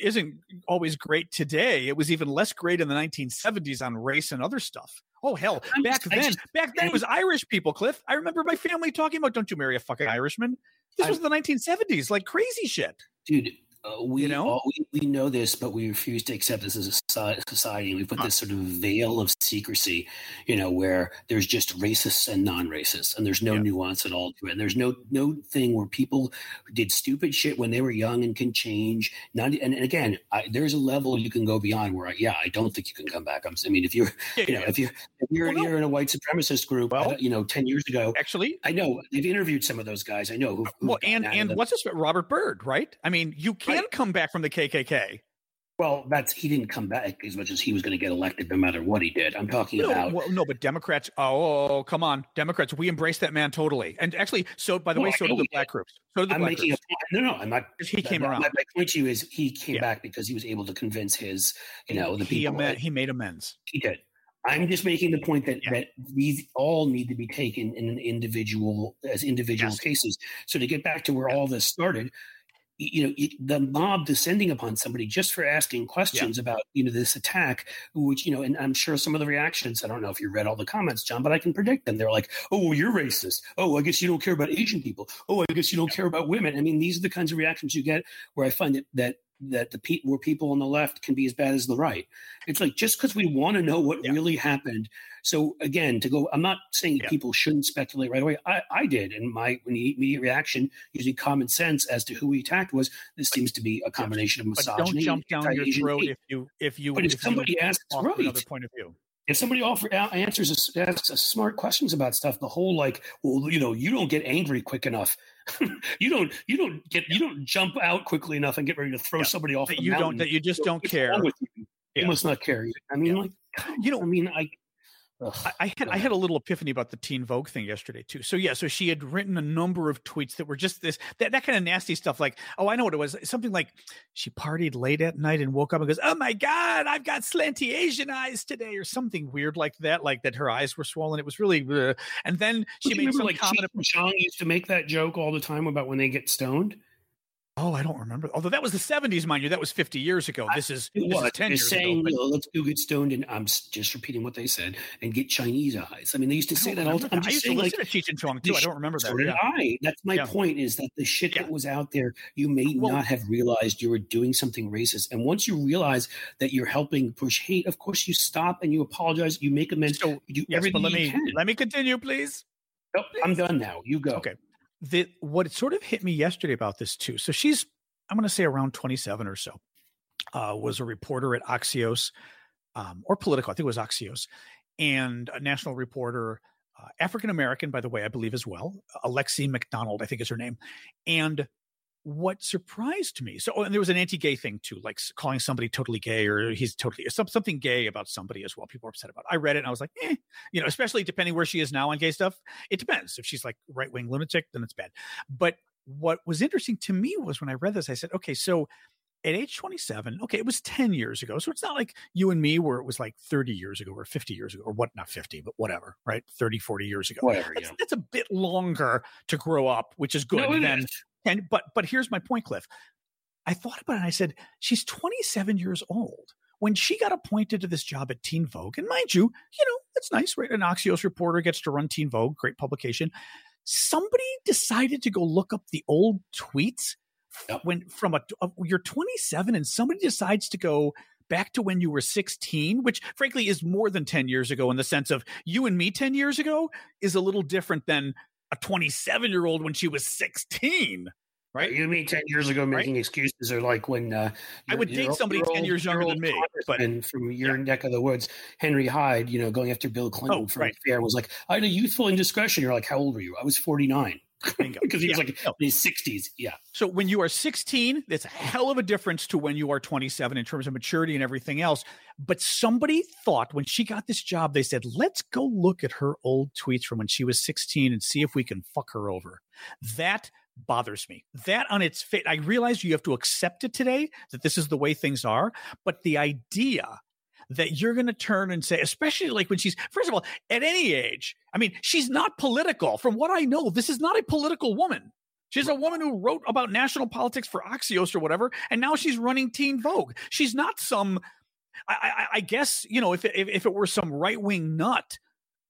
isn't always great today. It was even less great in the 1970s on race and other stuff. Oh hell, back then, just, back then it was Irish people. Cliff, I remember my family talking about, "Don't you marry a fucking Irishman." This I, was the 1970s, like crazy shit, dude. Uh, we you know all, we, we know this, but we refuse to accept this as a society. We put this sort of veil of secrecy, you know, where there's just racists and non-racists, and there's no yeah. nuance at all to it. And there's no no thing where people did stupid shit when they were young and can change. Not and, and again, I, there's a level you can go beyond where, I, yeah, I don't think you can come back. I'm, i mean, if you're, yeah, you know, yeah. if you're if you're, well, you're in a white supremacist group, well, uh, you know, ten years ago, actually, I know they've interviewed some of those guys. I know who. Well, and and what's this? Robert Byrd, right? I mean, you can't can come back from the KKK. Well, that's he didn't come back as much as he was going to get elected no matter what he did. I'm talking no, about well, no, but Democrats. Oh, oh, oh, oh come on, Democrats. We embrace that man totally. And actually, so by the well, way, so did the black groups. So did the I'm black making groups. a. No, no, I'm not. He came around. My, my, point to you is he came yeah. back because he was able to convince his, you know, the he people. Amend, he made amends. He did. I'm just making the point that, yeah. that these all need to be taken in an individual as individual yes. cases. So to get back to where yeah. all this started, you know the mob descending upon somebody just for asking questions yeah. about you know this attack which you know and i'm sure some of the reactions i don't know if you read all the comments john but i can predict them. They're like oh you're racist. Oh i guess you don't care about asian people. Oh i guess you don't care about women. I mean these are the kinds of reactions you get where i find that that that the pe- where people on the left can be as bad as the right. It's like just because we want to know what yeah. really happened. So again, to go, I'm not saying yeah. people shouldn't speculate right away. I, I did, and my immediate reaction, using common sense as to who he attacked, was this seems to be a combination of misogyny. But don't jump down your throat if you if you. But if, if somebody asks right, another point of view if somebody offer answers asks smart questions about stuff the whole like well you know you don't get angry quick enough you don't you don't get you don't jump out quickly enough and get ready to throw yeah. somebody off that the you mountain. don't that you just don't care you? Yeah. you? must not care i mean yeah. like you know i mean i I, I had I had a little epiphany about the Teen Vogue thing yesterday too. So yeah, so she had written a number of tweets that were just this that, that kind of nasty stuff. Like, oh, I know what it was. Something like she partied late at night and woke up and goes, "Oh my god, I've got slanty Asian eyes today," or something weird like that. Like that her eyes were swollen. It was really. Uh, and then she made some like comment. Chong used to make that joke all the time about when they get stoned. Oh, I don't remember. Although that was the '70s, mind you, that was 50 years ago. This is, this is 10 years saying, ago. But... let's go get stoned, and I'm just repeating what they said, and get Chinese eyes. I mean, they used to say that all the time. I used saying, to listen like, to Cheech and Chong too. I don't remember that. So did yeah. I. That's my yeah. point. Is that the shit yeah. that was out there, you may well, not have realized you were doing something racist, and once you realize that you're helping push hate, of course you stop and you apologize, you make amends, so, you do yes, everything let me. Let me continue, please. Nope, I'm done now. You go. Okay. The, what sort of hit me yesterday about this too. So she's I'm going to say around 27 or so, uh, was a reporter at Axios. um, or Politico, I think it was Axios, and a national reporter, uh, African American, by the way, I believe as well, Alexi McDonald, I think is her name. And what surprised me so oh, and there was an anti-gay thing too like calling somebody totally gay or he's totally some, something gay about somebody as well people are upset about it. i read it and i was like eh. you know especially depending where she is now on gay stuff it depends if she's like right-wing lunatic then it's bad but what was interesting to me was when i read this i said okay so at age 27 okay it was 10 years ago so it's not like you and me where it was like 30 years ago or 50 years ago or what not 50 but whatever right 30 40 years ago whatever that's, yeah. that's a bit longer to grow up which is good no, than and but but here's my point, Cliff. I thought about it and I said, she's 27 years old. When she got appointed to this job at Teen Vogue, and mind you, you know, it's nice, right? An Axios reporter gets to run Teen Vogue, great publication. Somebody decided to go look up the old tweets when from a, a you're 27 and somebody decides to go back to when you were 16, which frankly is more than 10 years ago in the sense of you and me 10 years ago is a little different than a 27 year old when she was 16 right? You mean ten years ago making right? excuses, or like when uh, I would date somebody ten years younger than me, but from your yeah. neck of the woods, Henry Hyde, you know, going after Bill Clinton oh, from right. fair was like, I had a youthful indiscretion. You're like, how old were you? I was forty nine. Because he was like in his 60s. Yeah. So when you are 16, that's a hell of a difference to when you are 27 in terms of maturity and everything else. But somebody thought when she got this job, they said, let's go look at her old tweets from when she was 16 and see if we can fuck her over. That bothers me. That on its face, I realize you have to accept it today that this is the way things are. But the idea that you're going to turn and say, especially like when she's, first of all, at any age, I mean, she's not political. From what I know, this is not a political woman. She's a woman who wrote about national politics for Axios or whatever, and now she's running Teen Vogue. She's not some, I, I, I guess, you know, if it, if it were some right wing nut,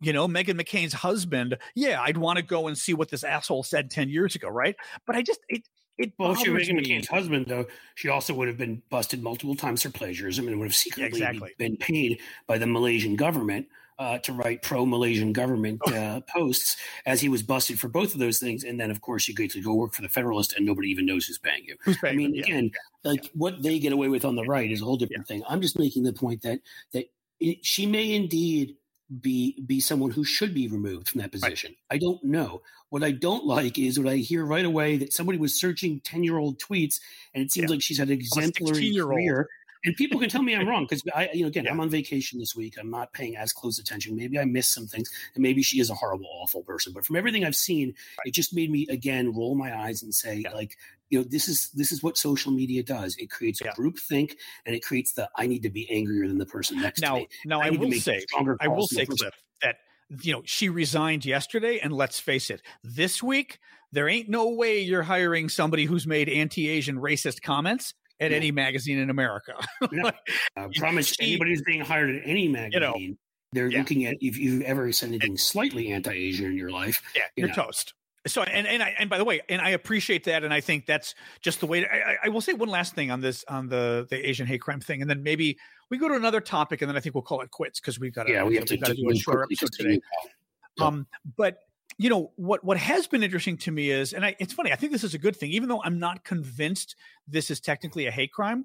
you know, Meghan McCain's husband, yeah, I'd want to go and see what this asshole said 10 years ago, right? But I just, it, it well, if she was McCain's husband, though, she also would have been busted multiple times for plagiarism and would have secretly exactly. been paid by the Malaysian government uh, to write pro Malaysian government oh. uh, posts as he was busted for both of those things. And then, of course, you get to go work for the Federalist and nobody even knows who's paying you. Who's paying I mean, again, like what they get away with on the right is a whole different yeah. thing. I'm just making the point that that it, she may indeed be be someone who should be removed from that position. Right. I don't know. What I don't like is what I hear right away that somebody was searching ten year old tweets, and it seems yeah. like she's had an exemplary career. And people can tell me I'm wrong because I, you know, again, yeah. I'm on vacation this week. I'm not paying as close attention. Maybe I missed some things, and maybe she is a horrible, awful person. But from everything I've seen, it just made me again roll my eyes and say, yeah. like, you know, this is this is what social media does. It creates yeah. group think, and it creates the I need to be angrier than the person next now, to me. Now, I, I will say, I will say, Cliff, that you know she resigned yesterday, and let's face it, this week there ain't no way you're hiring somebody who's made anti-Asian racist comments at yeah. any magazine in America. no, I promise she, anybody who's being hired at any magazine, you know, they're yeah. looking at if you've ever said anything slightly anti-Asian in your life. Yeah, you are toast. So and and I and by the way, and I appreciate that, and I think that's just the way. To, I, I will say one last thing on this on the the Asian hate crime thing, and then maybe we go to another topic, and then I think we'll call it quits because we've got yeah we have to, to do a short episode today. Um, but you know what what has been interesting to me is and I, it's funny i think this is a good thing even though i'm not convinced this is technically a hate crime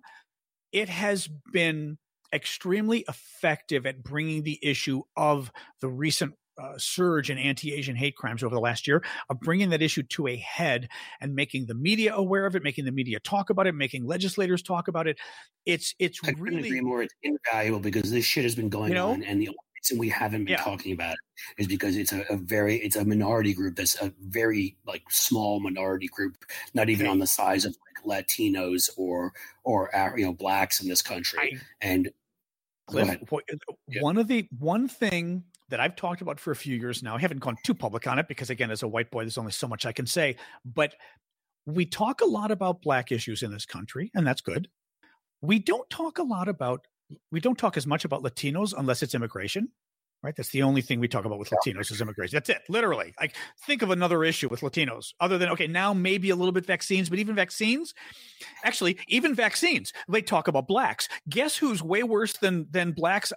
it has been extremely effective at bringing the issue of the recent uh, surge in anti-Asian hate crimes over the last year of bringing that issue to a head and making the media aware of it, making the media talk about it, making legislators talk about it. It's it's I really agree more. It's invaluable because this shit has been going you know, on, and the reason we haven't been yeah. talking about it is because it's a, a, very it's a minority group that's a very like small minority group, not even on the size of like Latinos or or uh, you know blacks in this country. I, and Cliff, one of the one thing that I've talked about for a few years now. I haven't gone too public on it because, again, as a white boy, there's only so much I can say. But we talk a lot about black issues in this country, and that's good. We don't talk a lot about we don't talk as much about Latinos unless it's immigration, right? That's the only thing we talk about with Latinos is immigration. That's it, literally. Like, think of another issue with Latinos other than okay, now maybe a little bit vaccines, but even vaccines, actually, even vaccines, they talk about blacks. Guess who's way worse than than blacks?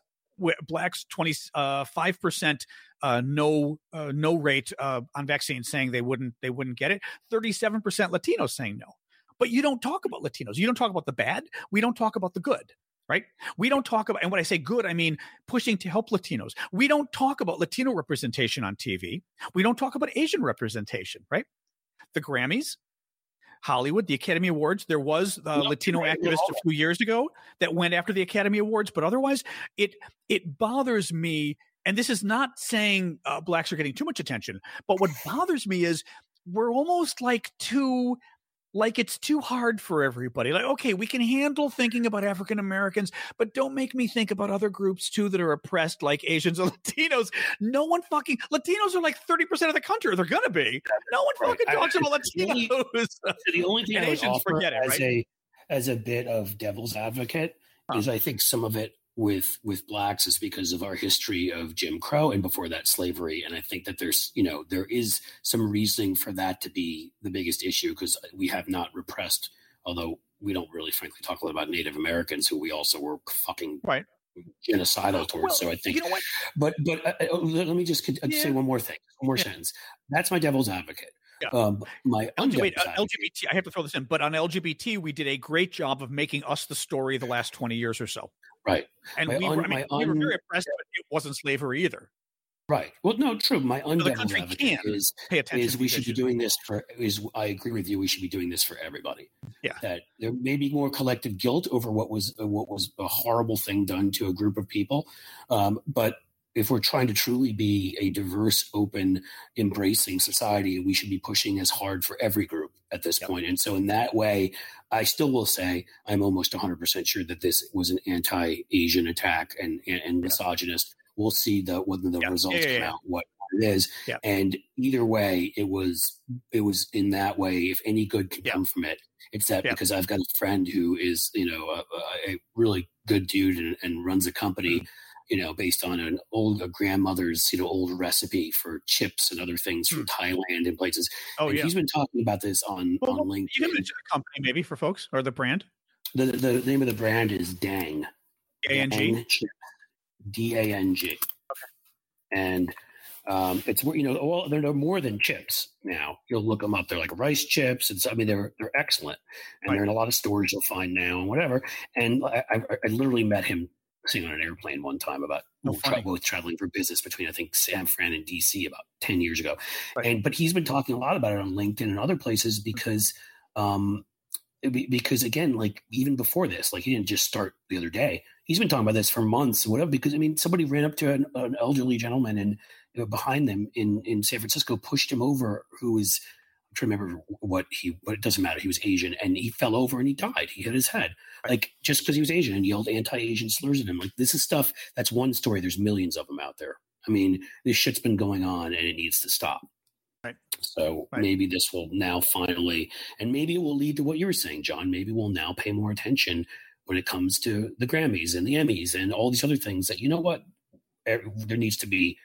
Blacks twenty uh, five percent uh, no uh, no rate uh, on vaccines, saying they wouldn't they wouldn't get it. Thirty seven percent Latinos saying no. But you don't talk about Latinos. You don't talk about the bad. We don't talk about the good right? We don't talk about, and when I say good, I mean pushing to help Latinos. We don't talk about Latino representation on TV. We don't talk about Asian representation, right? The Grammys, Hollywood, the Academy Awards. There was a Latino activist a few years ago that went after the Academy Awards, but otherwise, it it bothers me. And this is not saying uh, blacks are getting too much attention, but what bothers me is we're almost like too like it's too hard for everybody. Like, okay, we can handle thinking about African Americans, but don't make me think about other groups too that are oppressed, like Asians or Latinos. No one fucking Latinos are like thirty percent of the country. They're gonna be. No one fucking talks I, about Latinos. The only, the only thing I would Asians offer it, as right? a as a bit of devil's advocate huh. is I think some of it with with blacks is because of our history of Jim Crow and before that slavery. And I think that there's you know there is some reasoning for that to be the biggest issue because we have not repressed, although we don't really frankly talk a lot about Native Americans who we also were fucking right genocidal towards. Well, so I think, you know but but uh, uh, let me just yeah. say one more thing, one more yeah. sentence. That's my devil's advocate. Yeah. Um, my wait, uh, LGBT. I have to throw this in, but on LGBT, we did a great job of making us the story the last twenty years or so. Right. And my we, un, were, I mean, we were very impressed, but it wasn't slavery either. Right. Well, no, true. My undeviled advocate is, is we should be doing this for, is I agree with you. We should be doing this for everybody. Yeah. That there may be more collective guilt over what was, what was a horrible thing done to a group of people. Um, but if we're trying to truly be a diverse, open, embracing society, we should be pushing as hard for every group at this yep. point. And so, in that way, I still will say I'm almost 100% sure that this was an anti Asian attack and, and, and misogynist. We'll see the, when the yep. results yeah, yeah, come out, what it is. And either way, it was it was in that way. If any good can come from it, it's that because I've got a friend who is you know a, a really good dude and, and runs a company. Mm-hmm you know, based on an old grandmother's, you know, old recipe for chips and other things from hmm. Thailand and places. Oh, and yeah. He's been talking about this on, well, on LinkedIn. You can mention the company maybe for folks or the brand. The, the, the name of the brand is Dang. D-A-N-G? D-A-N-G. Okay. And um, it's you know, well, they're no more than chips now. You'll look them up. They're like rice chips. It's, I mean, they're they're excellent, and right. they're in a lot of stores you'll find now and whatever. And I, I, I literally met him sitting on an airplane one time about oh, tra- both traveling for business between I think San Fran and DC about ten years ago, right. and but he's been talking a lot about it on LinkedIn and other places because um, because again, like even before this, like he didn't just start the other day. He's been talking about this for months, whatever. Because I mean, somebody ran up to an, an elderly gentleman and you know, behind them in in San Francisco, pushed him over, who was I'm trying to remember what he, but it doesn't matter. He was Asian and he fell over and he died. He hit his head, like just because he was Asian and yelled anti-Asian slurs at him. Like this is stuff. That's one story. There's millions of them out there. I mean, this shit's been going on and it needs to stop. Right. So right. maybe this will now finally, and maybe it will lead to what you were saying, John. Maybe we'll now pay more attention when it comes to the Grammys and the Emmys and all these other things. That you know what, er, there needs to be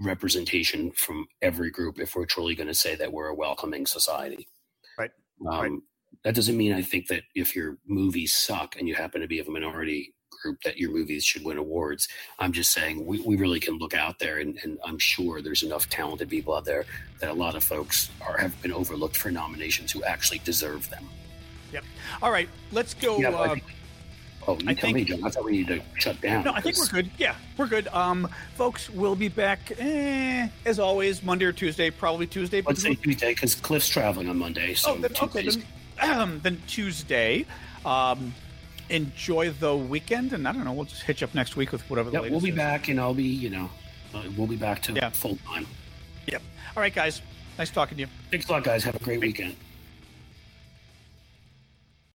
representation from every group if we're truly going to say that we're a welcoming society. Right. Um, right. That doesn't mean I think that if your movies suck and you happen to be of a minority group that your movies should win awards. I'm just saying we, we really can look out there and, and, I'm sure there's enough talented people out there that a lot of folks are have been overlooked for nominations who actually deserve them. Yep. All right, let's go. Yeah, uh, Oh, you I tell think, me, John. I thought we need to shut down. No, I think we're good. Yeah, we're good. Um, folks, we'll be back eh, as always Monday or Tuesday. Probably Tuesday. Let's say Tuesday because Cliff's traveling on Monday. So oh, then, okay, then, um, then Tuesday. Um, enjoy the weekend, and I don't know. We'll just hitch up next week with whatever. Yeah, we'll be is. back, and I'll be, you know, uh, we'll be back to yeah. full time. Yep. All right, guys. Nice talking to you. Thanks a lot, guys. Have a great weekend.